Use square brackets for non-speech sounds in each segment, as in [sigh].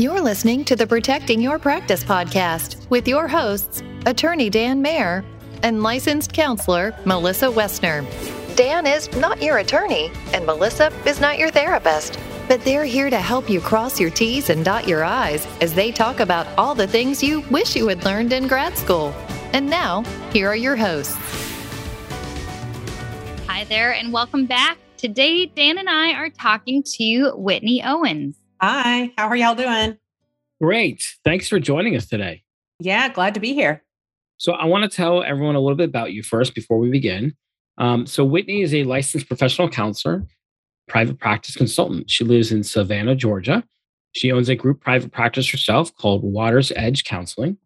You're listening to the Protecting Your Practice podcast with your hosts, Attorney Dan Mayer and licensed counselor Melissa Westner. Dan is not your attorney, and Melissa is not your therapist, but they're here to help you cross your T's and dot your I's as they talk about all the things you wish you had learned in grad school. And now, here are your hosts. Hi there, and welcome back. Today, Dan and I are talking to Whitney Owens. Hi, how are y'all doing? Great. Thanks for joining us today. Yeah, glad to be here. So, I want to tell everyone a little bit about you first before we begin. Um, so, Whitney is a licensed professional counselor, private practice consultant. She lives in Savannah, Georgia. She owns a group private practice herself called Water's Edge Counseling.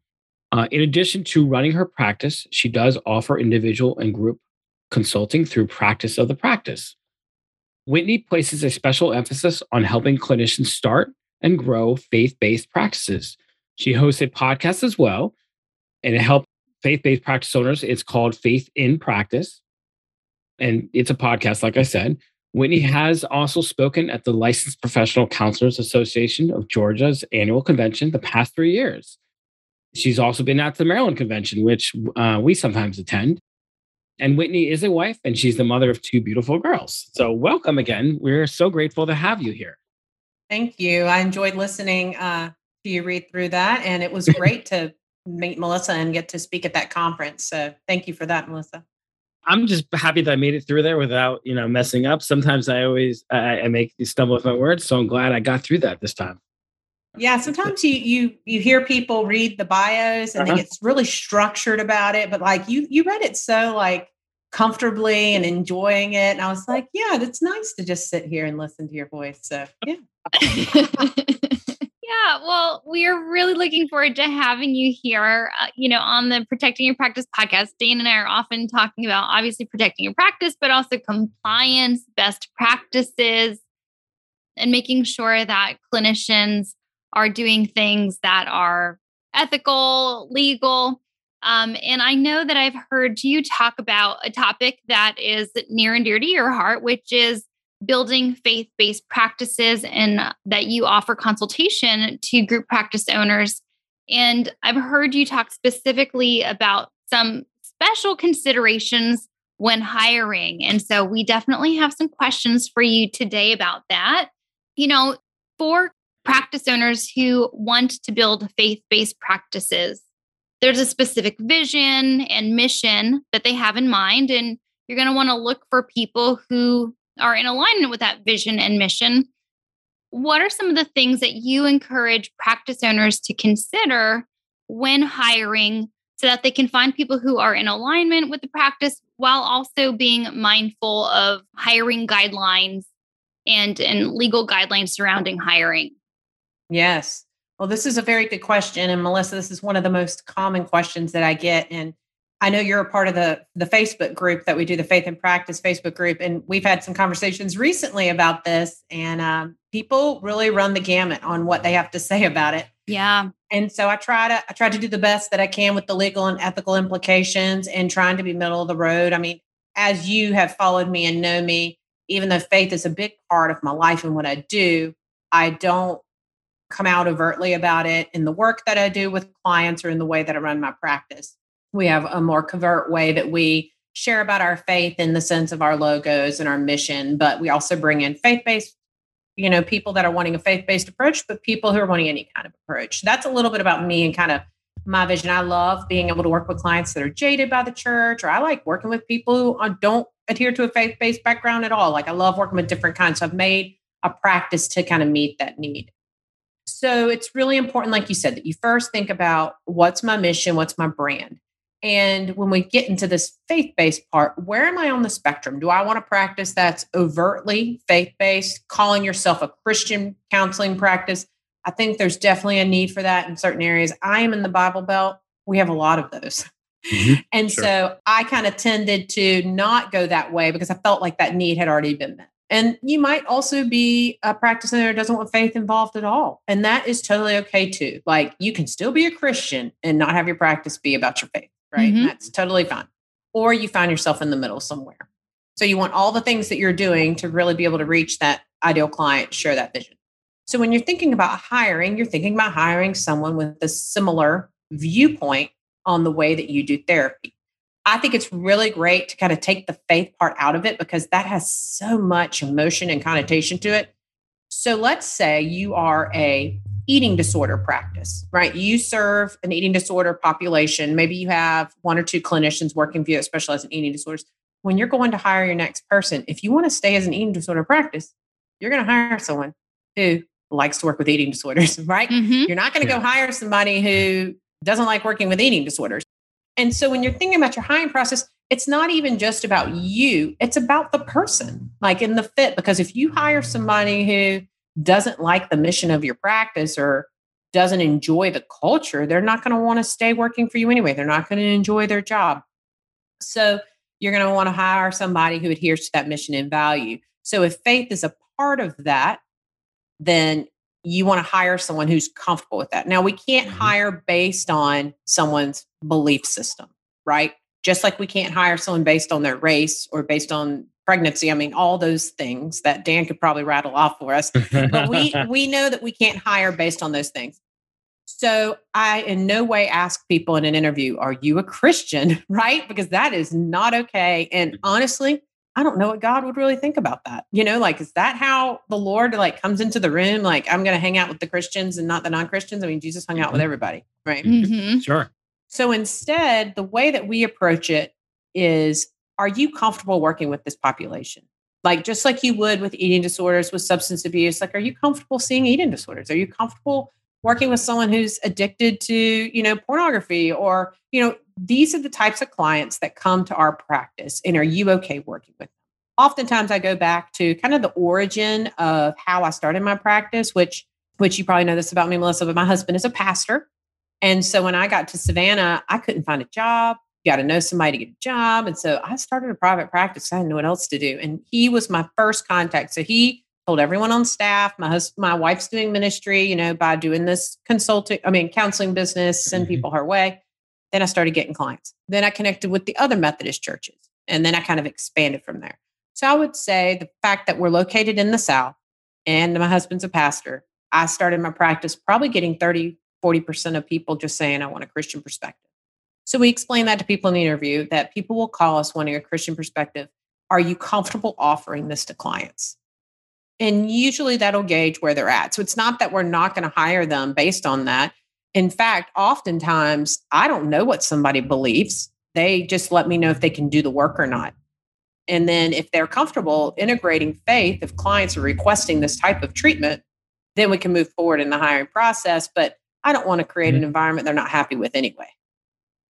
Uh, in addition to running her practice, she does offer individual and group consulting through Practice of the Practice. Whitney places a special emphasis on helping clinicians start and grow faith based practices. She hosts a podcast as well, and it helps faith based practice owners. It's called Faith in Practice, and it's a podcast, like I said. Whitney has also spoken at the Licensed Professional Counselors Association of Georgia's annual convention the past three years. She's also been at the Maryland convention, which uh, we sometimes attend. And Whitney is a wife and she's the mother of two beautiful girls. So, welcome again. We're so grateful to have you here. Thank you. I enjoyed listening uh, to you read through that. And it was [laughs] great to meet Melissa and get to speak at that conference. So, thank you for that, Melissa. I'm just happy that I made it through there without, you know, messing up. Sometimes I always I, I make stumble with my words, so I'm glad I got through that this time. Yeah, sometimes you you you hear people read the bios and uh-huh. they get really structured about it, but like you you read it so like comfortably and enjoying it. And I was like, yeah, it's nice to just sit here and listen to your voice. So yeah. [laughs] yeah, well, we are really looking forward to having you here, uh, you know, on the Protecting Your Practice podcast. Dan and I are often talking about obviously protecting your practice, but also compliance, best practices, and making sure that clinicians are doing things that are ethical, legal. Um, and I know that I've heard you talk about a topic that is near and dear to your heart, which is building faith based practices and that you offer consultation to group practice owners. And I've heard you talk specifically about some special considerations when hiring. And so we definitely have some questions for you today about that. You know, for practice owners who want to build faith based practices. There's a specific vision and mission that they have in mind, and you're going to want to look for people who are in alignment with that vision and mission. What are some of the things that you encourage practice owners to consider when hiring so that they can find people who are in alignment with the practice while also being mindful of hiring guidelines and, and legal guidelines surrounding hiring? Yes. Well, this is a very good question. And Melissa, this is one of the most common questions that I get. And I know you're a part of the, the Facebook group that we do, the Faith in Practice Facebook group. And we've had some conversations recently about this. And um, people really run the gamut on what they have to say about it. Yeah. And so I try to I try to do the best that I can with the legal and ethical implications and trying to be middle of the road. I mean, as you have followed me and know me, even though faith is a big part of my life and what I do, I don't come out overtly about it in the work that I do with clients or in the way that I run my practice. We have a more covert way that we share about our faith in the sense of our logos and our mission, but we also bring in faith-based, you know, people that are wanting a faith-based approach, but people who are wanting any kind of approach. That's a little bit about me and kind of my vision. I love being able to work with clients that are jaded by the church, or I like working with people who don't adhere to a faith-based background at all. Like I love working with different kinds. So I've made a practice to kind of meet that need. So it's really important, like you said, that you first think about what's my mission, what's my brand. And when we get into this faith based part, where am I on the spectrum? Do I want to practice that's overtly faith based, calling yourself a Christian counseling practice? I think there's definitely a need for that in certain areas. I am in the Bible Belt. We have a lot of those. Mm-hmm. [laughs] And sure. so I kind of tended to not go that way because I felt like that need had already been met. And you might also be a practice owner that doesn't want faith involved at all. And that is totally okay too. Like you can still be a Christian and not have your practice be about your faith, right? Mm-hmm. That's totally fine. Or you find yourself in the middle somewhere. So you want all the things that you're doing to really be able to reach that ideal client, share that vision. So when you're thinking about hiring, you're thinking about hiring someone with a similar viewpoint on the way that you do therapy. I think it's really great to kind of take the faith part out of it because that has so much emotion and connotation to it. So let's say you are a eating disorder practice, right? You serve an eating disorder population. Maybe you have one or two clinicians working for you that specialize in eating disorders. When you're going to hire your next person, if you want to stay as an eating disorder practice, you're going to hire someone who likes to work with eating disorders, [laughs] right? Mm-hmm. You're not going to yeah. go hire somebody who doesn't like working with eating disorders. And so when you're thinking about your hiring process, it's not even just about you, it's about the person, like in the fit. Because if you hire somebody who doesn't like the mission of your practice or doesn't enjoy the culture, they're not going to want to stay working for you anyway. They're not going to enjoy their job. So you're going to want to hire somebody who adheres to that mission and value. So if faith is a part of that, then you want to hire someone who's comfortable with that. Now, we can't mm-hmm. hire based on someone's belief system, right? Just like we can't hire someone based on their race or based on pregnancy. I mean, all those things that Dan could probably rattle off for us. but we [laughs] we know that we can't hire based on those things. So I in no way ask people in an interview, are you a Christian? [laughs] Right? Because that is not okay. And mm-hmm. honestly, I don't know what God would really think about that. You know, like, is that how the Lord like comes into the room? Like, I'm going to hang out with the Christians and not the non-Christians. I mean, Jesus hung out with mm-hmm. everybody, right? Mm-hmm. Sure. So instead, the way that we approach it is, are you comfortable working with this population? Like, just like you would with eating disorders, with substance abuse, like, are you comfortable seeing eating disorders? Are you comfortable working with someone who's addicted to, you know, pornography or, you know, these are the types of clients that come to our practice. And are you okay working with them? Oftentimes I go back to kind of the origin of how I started my practice, which which you probably know this about me, Melissa, but my husband is a pastor. And so when I got to Savannah, I couldn't find a job. You got to know somebody to get a job. And so I started a private practice. I didn't know what else to do. And he was my first contact. So he told everyone on staff, my husband, my wife's doing ministry, you know, by doing this consulting, I mean, counseling business, send mm-hmm. people her way. Then I started getting clients. Then I connected with the other Methodist churches. And then I kind of expanded from there. So I would say the fact that we're located in the South and my husband's a pastor, I started my practice probably getting 30, 40% of people just saying, I want a Christian perspective. So we explain that to people in the interview that people will call us wanting a Christian perspective. Are you comfortable offering this to clients? And usually that'll gauge where they're at. So it's not that we're not going to hire them based on that. In fact, oftentimes I don't know what somebody believes. They just let me know if they can do the work or not. And then if they're comfortable integrating faith, if clients are requesting this type of treatment, then we can move forward in the hiring process. But I don't want to create an mm-hmm. environment they're not happy with anyway.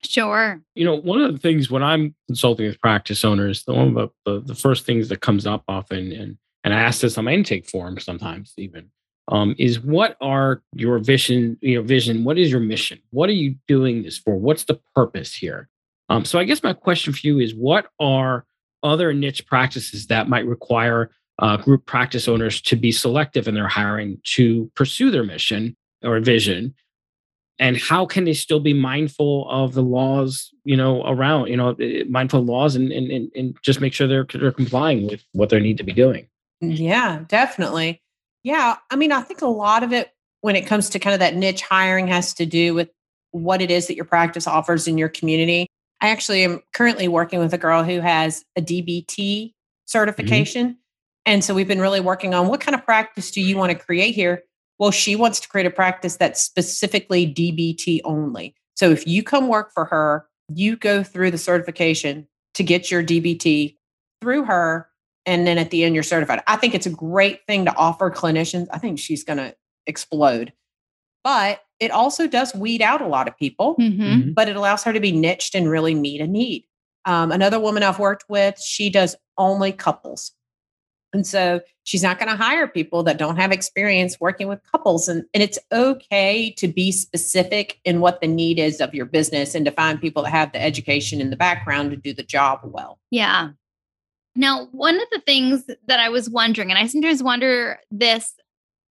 Sure. You know, one of the things when I'm consulting with practice owners, the one of the, the first things that comes up often, and and I ask this on my intake form sometimes even, um, is what are your vision, your vision, what is your mission? What are you doing this for? What's the purpose here? Um, so I guess my question for you is what are other niche practices that might require uh, group practice owners to be selective in their hiring to pursue their mission or vision? And how can they still be mindful of the laws, you know, around, you know, eh, mindful laws and, and, and just make sure they're, they're complying with what they need to be doing? Yeah, definitely. Yeah. I mean, I think a lot of it when it comes to kind of that niche hiring has to do with what it is that your practice offers in your community. I actually am currently working with a girl who has a DBT mm-hmm. certification. Mm-hmm. And so we've been really working on what kind of practice do you want to create here? Well, she wants to create a practice that's specifically DBT only. So if you come work for her, you go through the certification to get your DBT through her and then at the end you're certified. I think it's a great thing to offer clinicians. I think she's going to explode. But it also does weed out a lot of people, mm-hmm. mm-hmm. but it allows her to be niched and really meet a need. Um, another woman I've worked with, she does only couples. And so she's not going to hire people that don't have experience working with couples. And, and it's okay to be specific in what the need is of your business and to find people that have the education and the background to do the job well. Yeah. Now, one of the things that I was wondering, and I sometimes wonder this,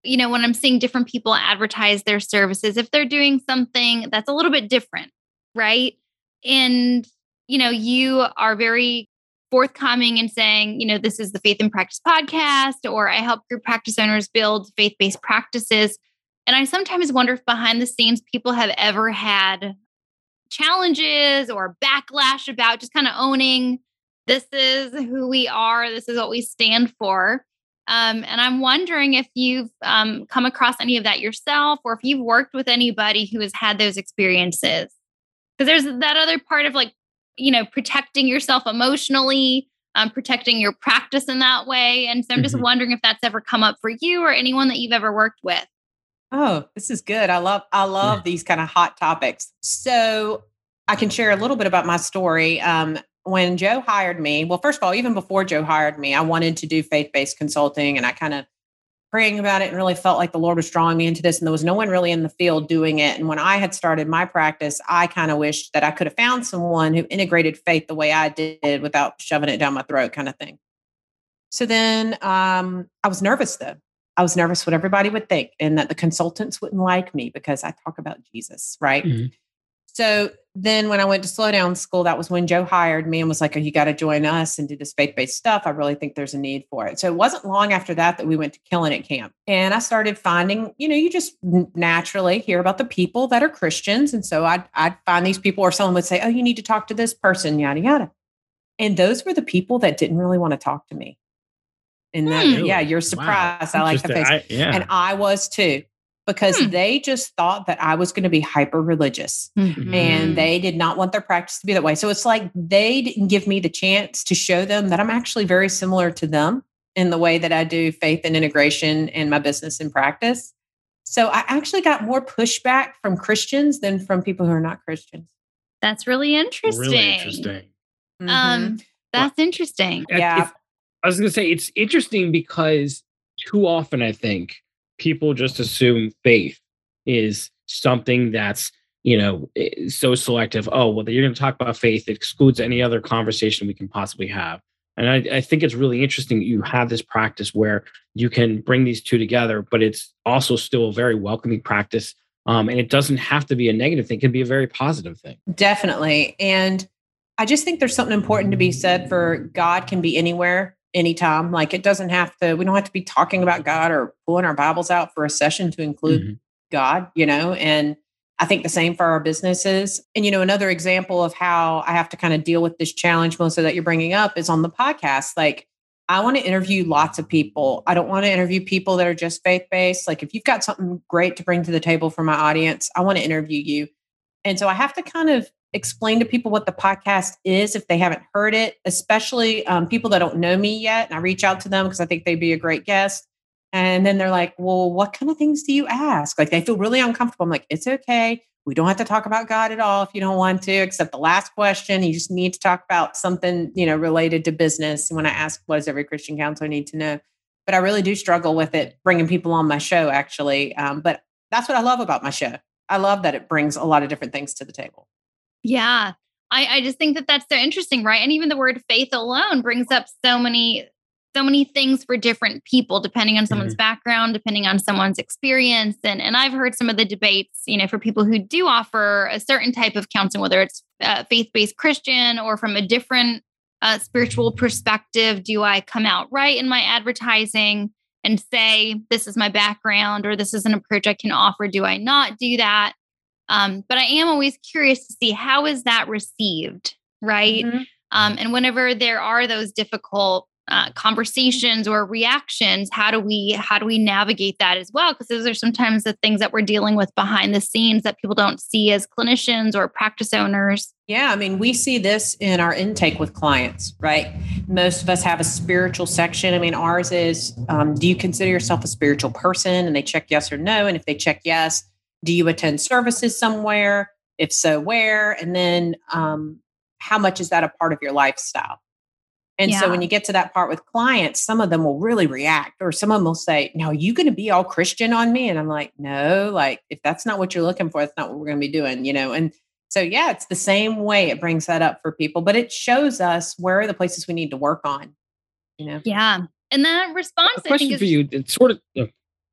you know, when I'm seeing different people advertise their services, if they're doing something that's a little bit different, right? And, you know, you are very forthcoming and saying, you know, this is the Faith in Practice podcast, or I help group practice owners build faith based practices. And I sometimes wonder if behind the scenes people have ever had challenges or backlash about just kind of owning this is who we are, this is what we stand for. Um, and I'm wondering if you've um, come across any of that yourself or if you've worked with anybody who has had those experiences. Because there's that other part of like, you know, protecting yourself emotionally, um, protecting your practice in that way. And so I'm just mm-hmm. wondering if that's ever come up for you or anyone that you've ever worked with. Oh, this is good. I love I love yeah. these kind of hot topics. So I can share a little bit about my story. Um, when Joe hired me, well, first of all, even before Joe hired me, I wanted to do faith based consulting, and I kind of praying about it and really felt like the Lord was drawing me into this. And there was no one really in the field doing it. And when I had started my practice, I kind of wished that I could have found someone who integrated faith the way I did without shoving it down my throat, kind of thing. So then um, I was nervous though. I was nervous what everybody would think and that the consultants wouldn't like me because I talk about Jesus, right? Mm-hmm. So then when I went to slow down school, that was when Joe hired me and was like, oh, you got to join us and do this faith based stuff. I really think there's a need for it. So it wasn't long after that that we went to Killing It Camp. And I started finding, you know, you just naturally hear about the people that are Christians. And so I'd, I'd find these people or someone would say, oh, you need to talk to this person, yada, yada. And those were the people that didn't really want to talk to me. And then, hmm. yeah, you're surprised. Wow. I like the face. I, yeah. And I was too, because hmm. they just thought that I was going to be hyper religious mm-hmm. and they did not want their practice to be that way. So it's like they didn't give me the chance to show them that I'm actually very similar to them in the way that I do faith and integration in my business and practice. So I actually got more pushback from Christians than from people who are not Christians. That's really interesting. Really interesting. Um, mm-hmm. that's well, interesting. Yeah. If, I was going to say it's interesting because too often I think people just assume faith is something that's you know so selective. Oh well, you're going to talk about faith. It excludes any other conversation we can possibly have. And I, I think it's really interesting you have this practice where you can bring these two together, but it's also still a very welcoming practice. Um, and it doesn't have to be a negative thing; it can be a very positive thing. Definitely. And I just think there's something important to be said for God can be anywhere anytime. Like it doesn't have to, we don't have to be talking about God or pulling our Bibles out for a session to include mm-hmm. God, you know, and I think the same for our businesses. And, you know, another example of how I have to kind of deal with this challenge, Melissa, that you're bringing up is on the podcast. Like, I want to interview lots of people. I don't want to interview people that are just faith based. Like, if you've got something great to bring to the table for my audience, I want to interview you. And so I have to kind of explain to people what the podcast is if they haven't heard it, especially um, people that don't know me yet. And I reach out to them because I think they'd be a great guest. And then they're like, well, what kind of things do you ask? Like they feel really uncomfortable. I'm like, it's okay. We don't have to talk about God at all if you don't want to, except the last question. You just need to talk about something, you know, related to business. And when I ask, what does every Christian counselor need to know? But I really do struggle with it, bringing people on my show, actually. Um, but that's what I love about my show. I love that it brings a lot of different things to the table. Yeah. I, I just think that that's so interesting, right? And even the word faith alone brings up so many, so many things for different people, depending on someone's mm-hmm. background, depending on someone's experience. And and I've heard some of the debates, you know, for people who do offer a certain type of counseling, whether it's uh, faith based Christian or from a different uh, spiritual perspective. Do I come out right in my advertising and say this is my background or this is an approach I can offer? Do I not do that? Um, but I am always curious to see how is that received, right? Mm-hmm. Um, and whenever there are those difficult uh, conversations or reactions, how do we how do we navigate that as well? Because those are sometimes the things that we're dealing with behind the scenes that people don't see as clinicians or practice owners. Yeah, I mean, we see this in our intake with clients, right? Most of us have a spiritual section. I mean, ours is um, Do you consider yourself a spiritual person? And they check yes or no. And if they check yes, do you attend services somewhere? If so, where? And then um, how much is that a part of your lifestyle? And yeah. so when you get to that part with clients, some of them will really react, or some of them will say, No, are you going to be all Christian on me? And I'm like, No, like if that's not what you're looking for, that's not what we're going to be doing, you know? And so, yeah, it's the same way it brings that up for people, but it shows us where are the places we need to work on, you know? Yeah. And that response, a question for you, it's sort of,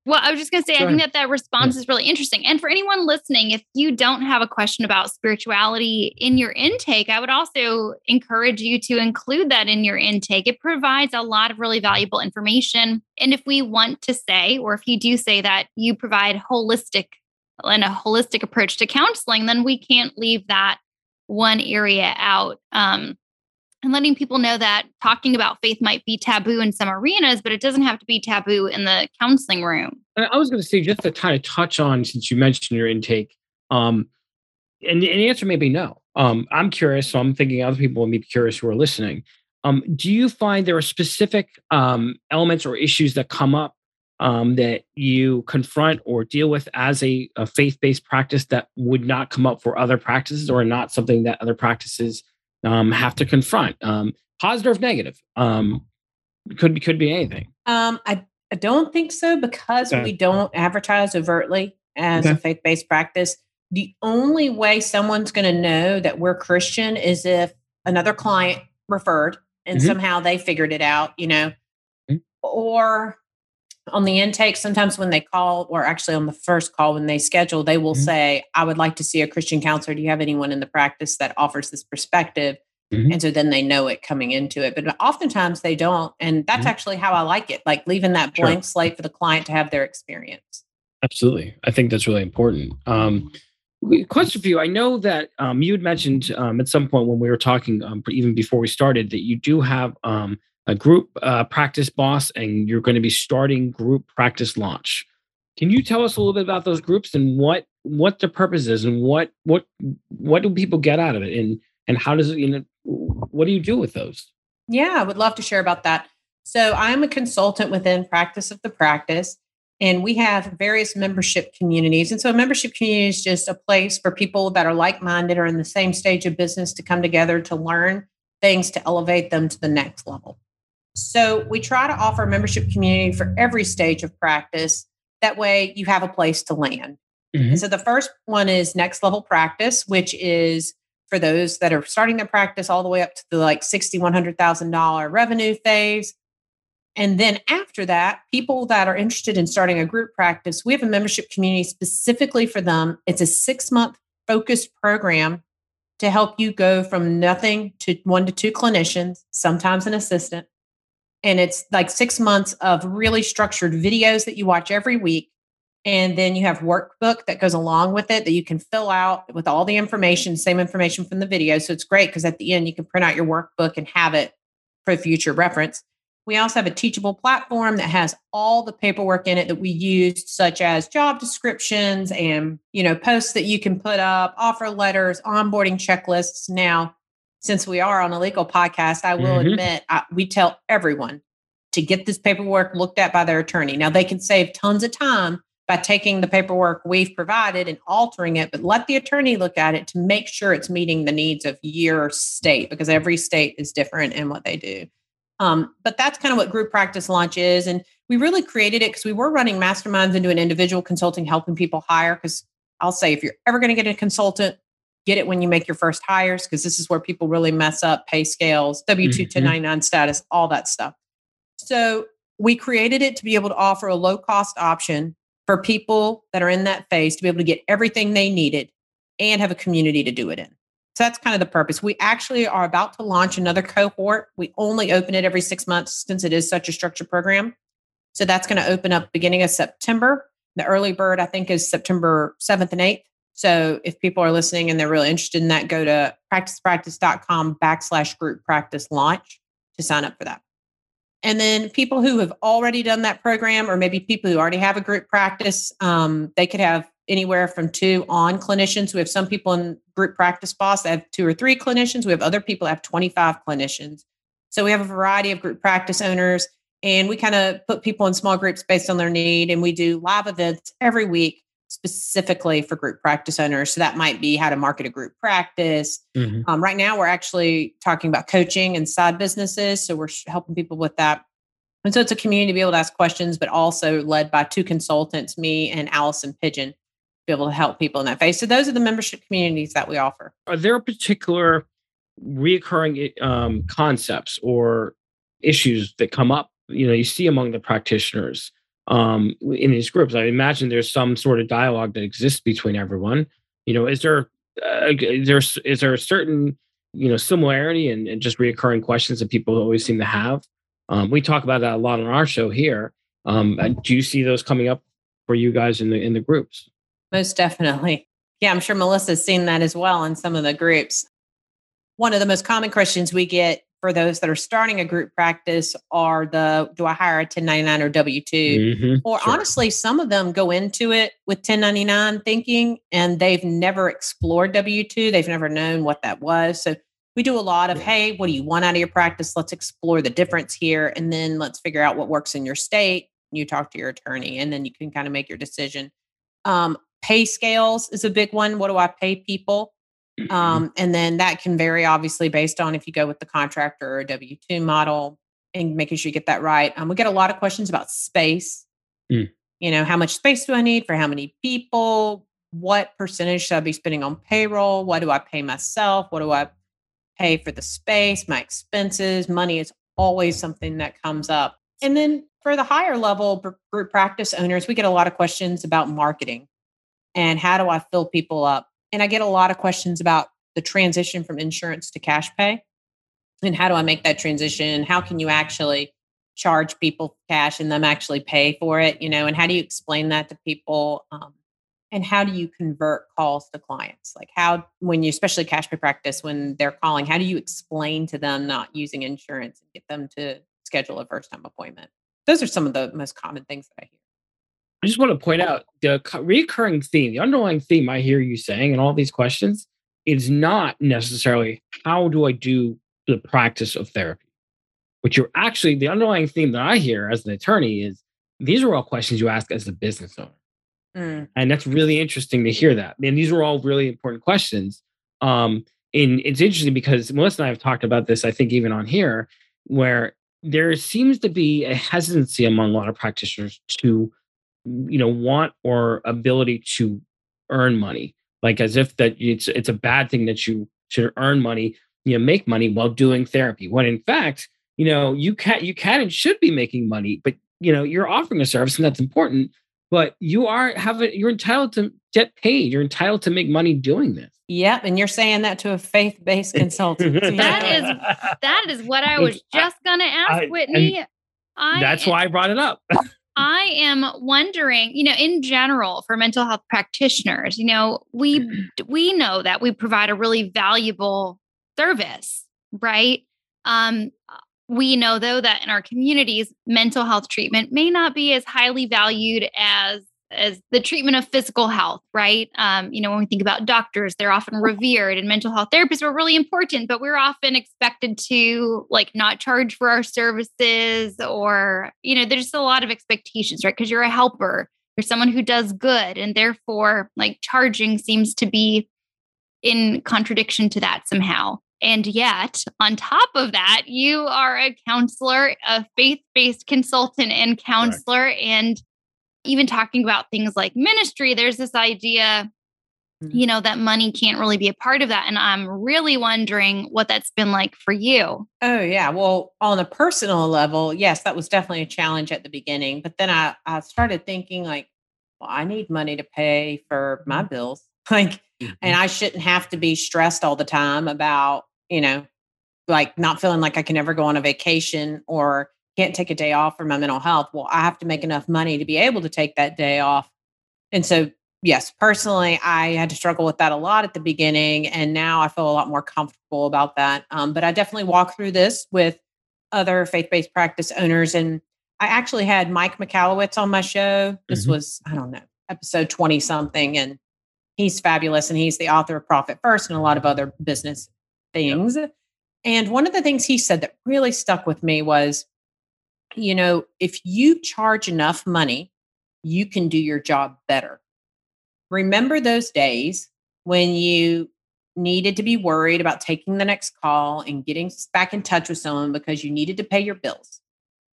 Well, I was just going to say, Go I think that that response yeah. is really interesting. And for anyone listening, if you don't have a question about spirituality in your intake, I would also encourage you to include that in your intake. It provides a lot of really valuable information. And if we want to say, or if you do say that you provide holistic and a holistic approach to counseling, then we can't leave that one area out. Um, and letting people know that talking about faith might be taboo in some arenas, but it doesn't have to be taboo in the counseling room. I was going to say, just to kind of touch on, since you mentioned your intake, um, and, and the answer may be no. Um, I'm curious, so I'm thinking other people may be curious who are listening. Um, do you find there are specific um, elements or issues that come up um, that you confront or deal with as a, a faith based practice that would not come up for other practices or not something that other practices um, have to confront, um, positive negative. Um, could be could be anything. Um, I I don't think so because okay. we don't advertise overtly as okay. a faith based practice. The only way someone's going to know that we're Christian is if another client referred and mm-hmm. somehow they figured it out, you know, mm-hmm. or on the intake, sometimes when they call, or actually on the first call when they schedule, they will mm-hmm. say, I would like to see a Christian counselor. Do you have anyone in the practice that offers this perspective? Mm-hmm. And so then they know it coming into it. But oftentimes they don't. And that's mm-hmm. actually how I like it, like leaving that blank sure. slate for the client to have their experience. Absolutely. I think that's really important. Um, question for you. I know that um, you had mentioned um, at some point when we were talking, um, even before we started, that you do have um, a group uh, practice boss and you're going to be starting group practice launch. Can you tell us a little bit about those groups and what what the purpose is and what what what do people get out of it and and how does it you know what do you do with those? Yeah, I would love to share about that. So I'm a consultant within Practice of the Practice, and we have various membership communities. And so a membership community is just a place for people that are like-minded or in the same stage of business to come together to learn things to elevate them to the next level. So we try to offer a membership community for every stage of practice. That way you have a place to land. Mm-hmm. So the first one is next level practice, which is for those that are starting their practice all the way up to the like sixty, one hundred thousand dollar revenue phase. And then after that, people that are interested in starting a group practice, we have a membership community specifically for them. It's a six month focused program to help you go from nothing to one to two clinicians, sometimes an assistant, and it's like six months of really structured videos that you watch every week. And then you have workbook that goes along with it that you can fill out with all the information, same information from the video. So it's great because at the end you can print out your workbook and have it for future reference. We also have a teachable platform that has all the paperwork in it that we used, such as job descriptions and you know posts that you can put up, offer letters, onboarding checklists. Now, since we are on a legal podcast, I will mm-hmm. admit I, we tell everyone to get this paperwork looked at by their attorney. Now, they can save tons of time by taking the paperwork we've provided and altering it, but let the attorney look at it to make sure it's meeting the needs of your state because every state is different in what they do. Um, but that's kind of what group practice launch is. And we really created it because we were running masterminds into an individual consulting, helping people hire. Because I'll say, if you're ever going to get a consultant, get it when you make your first hires because this is where people really mess up pay scales, W 2 mm-hmm. 1099 status, all that stuff. So we created it to be able to offer a low cost option for people that are in that phase to be able to get everything they needed and have a community to do it in. So that's kind of the purpose. We actually are about to launch another cohort. We only open it every six months since it is such a structured program. So that's going to open up beginning of September. The early bird, I think, is September 7th and 8th. So if people are listening and they're really interested in that, go to practicepractice.com backslash group practice launch to sign up for that. And then people who have already done that program, or maybe people who already have a group practice, um, they could have anywhere from two on clinicians. We have some people in group practice boss that have two or three clinicians. We have other people that have 25 clinicians. So we have a variety of group practice owners, and we kind of put people in small groups based on their need. And we do live events every week specifically for group practice owners. So that might be how to market a group practice. Mm-hmm. Um, right now, we're actually talking about coaching and side businesses. So we're helping people with that. And so it's a community to be able to ask questions, but also led by two consultants, me and Alison Pidgeon, to be able to help people in that phase. So those are the membership communities that we offer. Are there particular reoccurring um, concepts or issues that come up? You know, you see among the practitioners um, in these groups? I imagine there's some sort of dialogue that exists between everyone. You know, is there uh, is there is there a certain you know similarity and, and just reoccurring questions that people always seem to have? Um, we talk about that a lot on our show here. Um, do you see those coming up for you guys in the in the groups? Most definitely. Yeah, I'm sure Melissa's seen that as well in some of the groups. One of the most common questions we get for those that are starting a group practice are the do I hire a 1099 or W 2? Mm-hmm, or sure. honestly, some of them go into it with 1099 thinking and they've never explored W 2. They've never known what that was. So we do a lot of, yeah. hey, what do you want out of your practice? Let's explore the difference here. And then let's figure out what works in your state. You talk to your attorney and then you can kind of make your decision. Um, pay scales is a big one. What do I pay people? Mm-hmm. Um, and then that can vary obviously based on if you go with the contractor or W 2 model and making sure you get that right. Um, we get a lot of questions about space. Mm. You know, how much space do I need for how many people? What percentage should I be spending on payroll? What do I pay myself? What do I pay for the space, my expenses? Money is always something that comes up. And then for the higher level group practice owners, we get a lot of questions about marketing and how do I fill people up? And I get a lot of questions about the transition from insurance to cash pay and how do I make that transition? How can you actually charge people cash and them actually pay for it? You know, and how do you explain that to people? Um, and how do you convert calls to clients? Like how, when you, especially cash pay practice, when they're calling, how do you explain to them not using insurance and get them to schedule a first time appointment? Those are some of the most common things that I hear. I just want to point out the recurring theme, the underlying theme I hear you saying in all these questions is not necessarily how do I do the practice of therapy. What you're actually, the underlying theme that I hear as an attorney is these are all questions you ask as a business owner. Mm. And that's really interesting to hear that. And these are all really important questions. Um, and it's interesting because Melissa and I have talked about this, I think, even on here, where there seems to be a hesitancy among a lot of practitioners to you know want or ability to earn money like as if that it's it's a bad thing that you should earn money you know make money while doing therapy when in fact you know you can you can and should be making money but you know you're offering a service and that's important but you are have a, you're entitled to get paid you're entitled to make money doing this Yep, and you're saying that to a faith-based consultant. [laughs] that is that is what I was just going to ask, I, Whitney. I, that's why I brought it up. [laughs] I am wondering, you know, in general for mental health practitioners, you know, we mm-hmm. we know that we provide a really valuable service, right? Um we know though that in our communities mental health treatment may not be as highly valued as as the treatment of physical health, right? Um, you know, when we think about doctors, they're often revered, and mental health therapists are really important, but we're often expected to like not charge for our services, or you know, there's just a lot of expectations, right? Because you're a helper, you're someone who does good, and therefore, like charging seems to be in contradiction to that somehow. And yet, on top of that, you are a counselor, a faith based consultant and counselor, right. and even talking about things like ministry, there's this idea, mm-hmm. you know, that money can't really be a part of that. And I'm really wondering what that's been like for you. Oh, yeah. Well, on a personal level, yes, that was definitely a challenge at the beginning. But then I, I started thinking, like, well, I need money to pay for my mm-hmm. bills. [laughs] Like, mm-hmm. and I shouldn't have to be stressed all the time about, you know, like not feeling like I can ever go on a vacation or can't take a day off for my mental health. Well, I have to make enough money to be able to take that day off. And so, yes, personally, I had to struggle with that a lot at the beginning. And now I feel a lot more comfortable about that. Um, but I definitely walk through this with other faith based practice owners. And I actually had Mike Michalowicz on my show. This mm-hmm. was, I don't know, episode 20 something. And he's fabulous. And he's the author of Profit First and a lot of other business things. Yep. And one of the things he said that really stuck with me was you know, if you charge enough money, you can do your job better. Remember those days when you needed to be worried about taking the next call and getting back in touch with someone because you needed to pay your bills,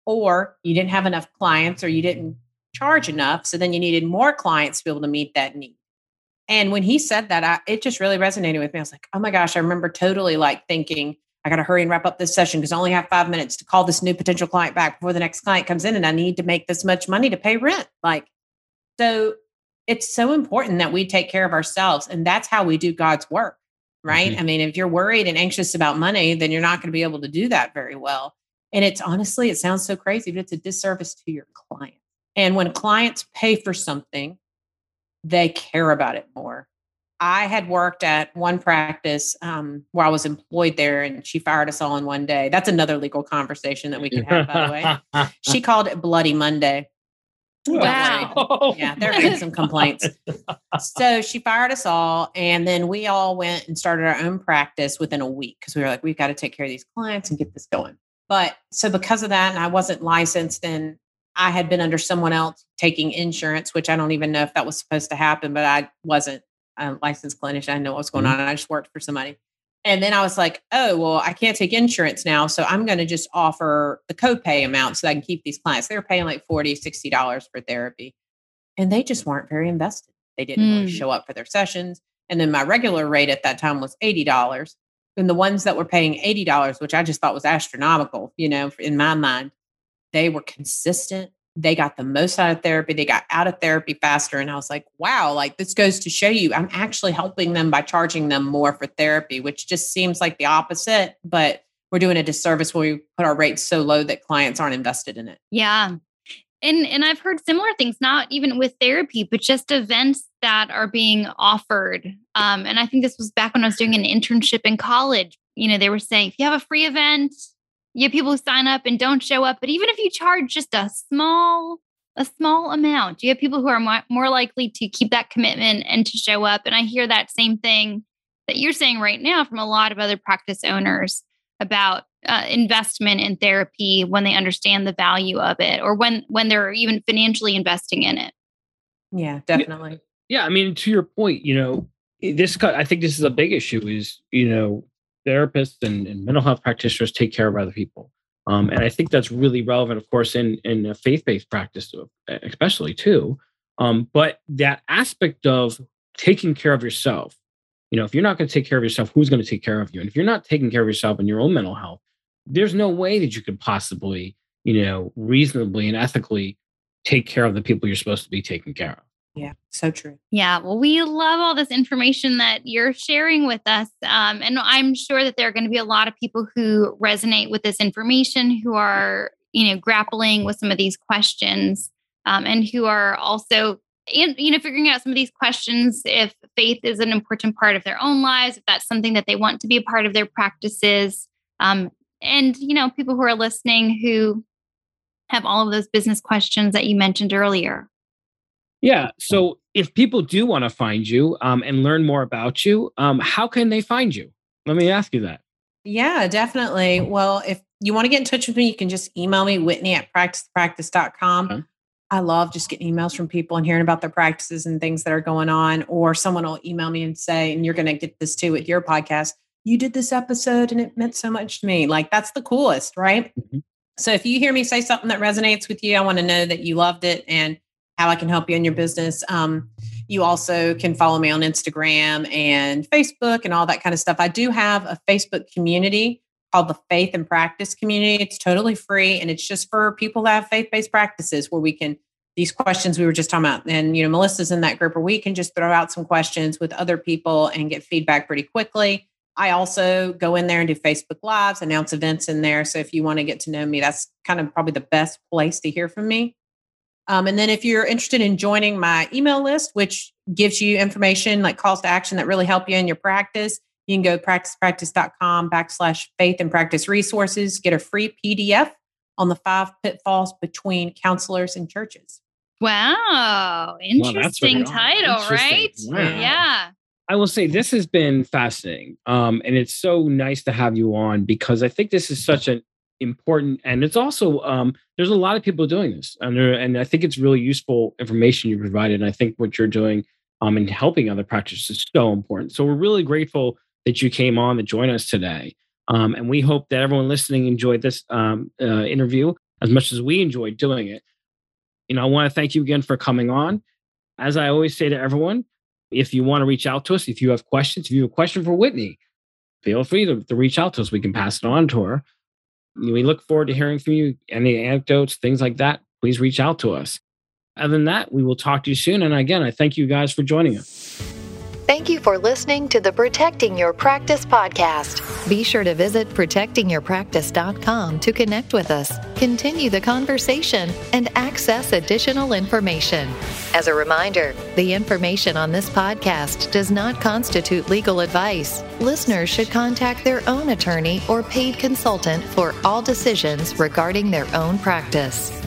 or you didn't have enough clients, or you mm-hmm. didn't charge enough. So then you needed more clients to be able to meet that need. And when he said that, I, it just really resonated with me. I was like, oh my gosh, I remember totally like thinking, I got to hurry and wrap up this session because I only have five minutes to call this new potential client back before the next client comes in and I need to make this much money to pay rent. Like, so it's so important that we take care of ourselves. And that's how we do God's work, right? Mm-hmm. I mean, if you're worried and anxious about money, then you're not going to be able to do that very well. And it's honestly, it sounds so crazy, but it's a disservice to your client. And when clients pay for something, they care about it more. I had worked at one practice um, where I was employed there, and she fired us all in one day. That's another legal conversation that we can have, by the way. [laughs] She called it Bloody Monday. Wow. Yeah, there have been some complaints. [laughs] So she fired us all. And then we all went and started our own practice within a week because we were like, we've got to take care of these clients and get this going. But so because of that, and I wasn't licensed and I had been under someone else taking insurance, which I don't even know if that was supposed to happen, but I wasn't a licensed clinician. I know what's going mm-hmm. on. I just worked for somebody. And then I was like, oh, well, I can't take insurance now. So I'm going to just offer the copay amount so I can keep these clients. They were paying like 40 $60 for therapy. And they just weren't very invested. They didn't mm. really show up for their sessions. And then my regular rate at that time was $80. And the ones that were paying $80, which I just thought was astronomical, you know, in my mind, they were consistent they got the most out of therapy. They got out of therapy faster. And I was like, wow, like this goes to show you I'm actually helping them by charging them more for therapy, which just seems like the opposite. But we're doing a disservice when we put our rates so low that clients aren't invested in it. Yeah. And and I've heard similar things, not even with therapy, but just events that are being offered. Um, and I think this was back when I was doing an internship in college. You know, they were saying if you have a free event, you have people who sign up and don't show up but even if you charge just a small a small amount you have people who are more likely to keep that commitment and to show up. And i hear that same thing that you're saying right now from a lot of other practice owners about uh, investment in therapy when they understand the value of it or when when they're even financially investing in it. Yeah definitely. Yeah, yeah i mean to your point you know this i think this is a big issue is you know therapists and, and mental health practitioners take care of other people. Um, and I think that's really relevant, of course, in in a faith based practice, especially too. Um, but that aspect of taking care of yourself, you know, if you're not going to take care of yourself, who's going to take care of you? And if you're not taking care of yourself and your own mental health, there's no way that you could possibly, you know, reasonably and ethically take care of the people you're supposed to be taking care of. Yeah, so true. Yeah, well, we love all this information that you're sharing with us. Um, and I'm sure that there are going to be a lot of people who resonate with this information, who are, you know, grappling with some of these questions, um, and who are also, you know, figuring out some of these questions if faith is an important part of their own lives, if that's something that they want to be a part of their practices. Um, and, you know, people who are listening who have all of those business questions that you mentioned earlier. Yeah. So if people do want to find you um, and learn more about you, um, how can they find you? Let me ask you that. Yeah, definitely. Well, if you want to get in touch with me, you can just email me, Whitney at practicepractice.com. Okay. I love just getting emails from people and hearing about their practices and things that are going on. Or someone will email me and say, and you're going to get this too with your podcast, you did this episode and it meant so much to me. Like that's the coolest, right? Mm-hmm. So if you hear me say something that resonates with you, I want to know that you loved it and how I can help you in your business. Um, you also can follow me on Instagram and Facebook and all that kind of stuff. I do have a Facebook community called the Faith in Practice Community. It's totally free and it's just for people that have faith based practices where we can, these questions we were just talking about. And, you know, Melissa's in that group where we can just throw out some questions with other people and get feedback pretty quickly. I also go in there and do Facebook Lives, announce events in there. So if you want to get to know me, that's kind of probably the best place to hear from me. Um, and then if you're interested in joining my email list, which gives you information like calls to action that really help you in your practice, you can go practicepractice.com backslash faith in practice resources, get a free PDF on the five pitfalls between counselors and churches. Wow. Interesting well, title, Interesting. right? Wow. Yeah. I will say this has been fascinating. Um, and it's so nice to have you on because I think this is such an important and it's also um, there's a lot of people doing this and, and i think it's really useful information you provided and i think what you're doing um, and helping other practices is so important so we're really grateful that you came on to join us today um, and we hope that everyone listening enjoyed this um, uh, interview as much as we enjoyed doing it you know i want to thank you again for coming on as i always say to everyone if you want to reach out to us if you have questions if you have a question for whitney feel free to, to reach out to us. We can pass it on to her. We look forward to hearing from you. Any anecdotes, things like that, please reach out to us. Other than that, we will talk to you soon. And again, I thank you guys for joining us. Thank you for listening to the Protecting Your Practice podcast. Be sure to visit protectingyourpractice.com to connect with us, continue the conversation, and access additional information. As a reminder, the information on this podcast does not constitute legal advice. Listeners should contact their own attorney or paid consultant for all decisions regarding their own practice.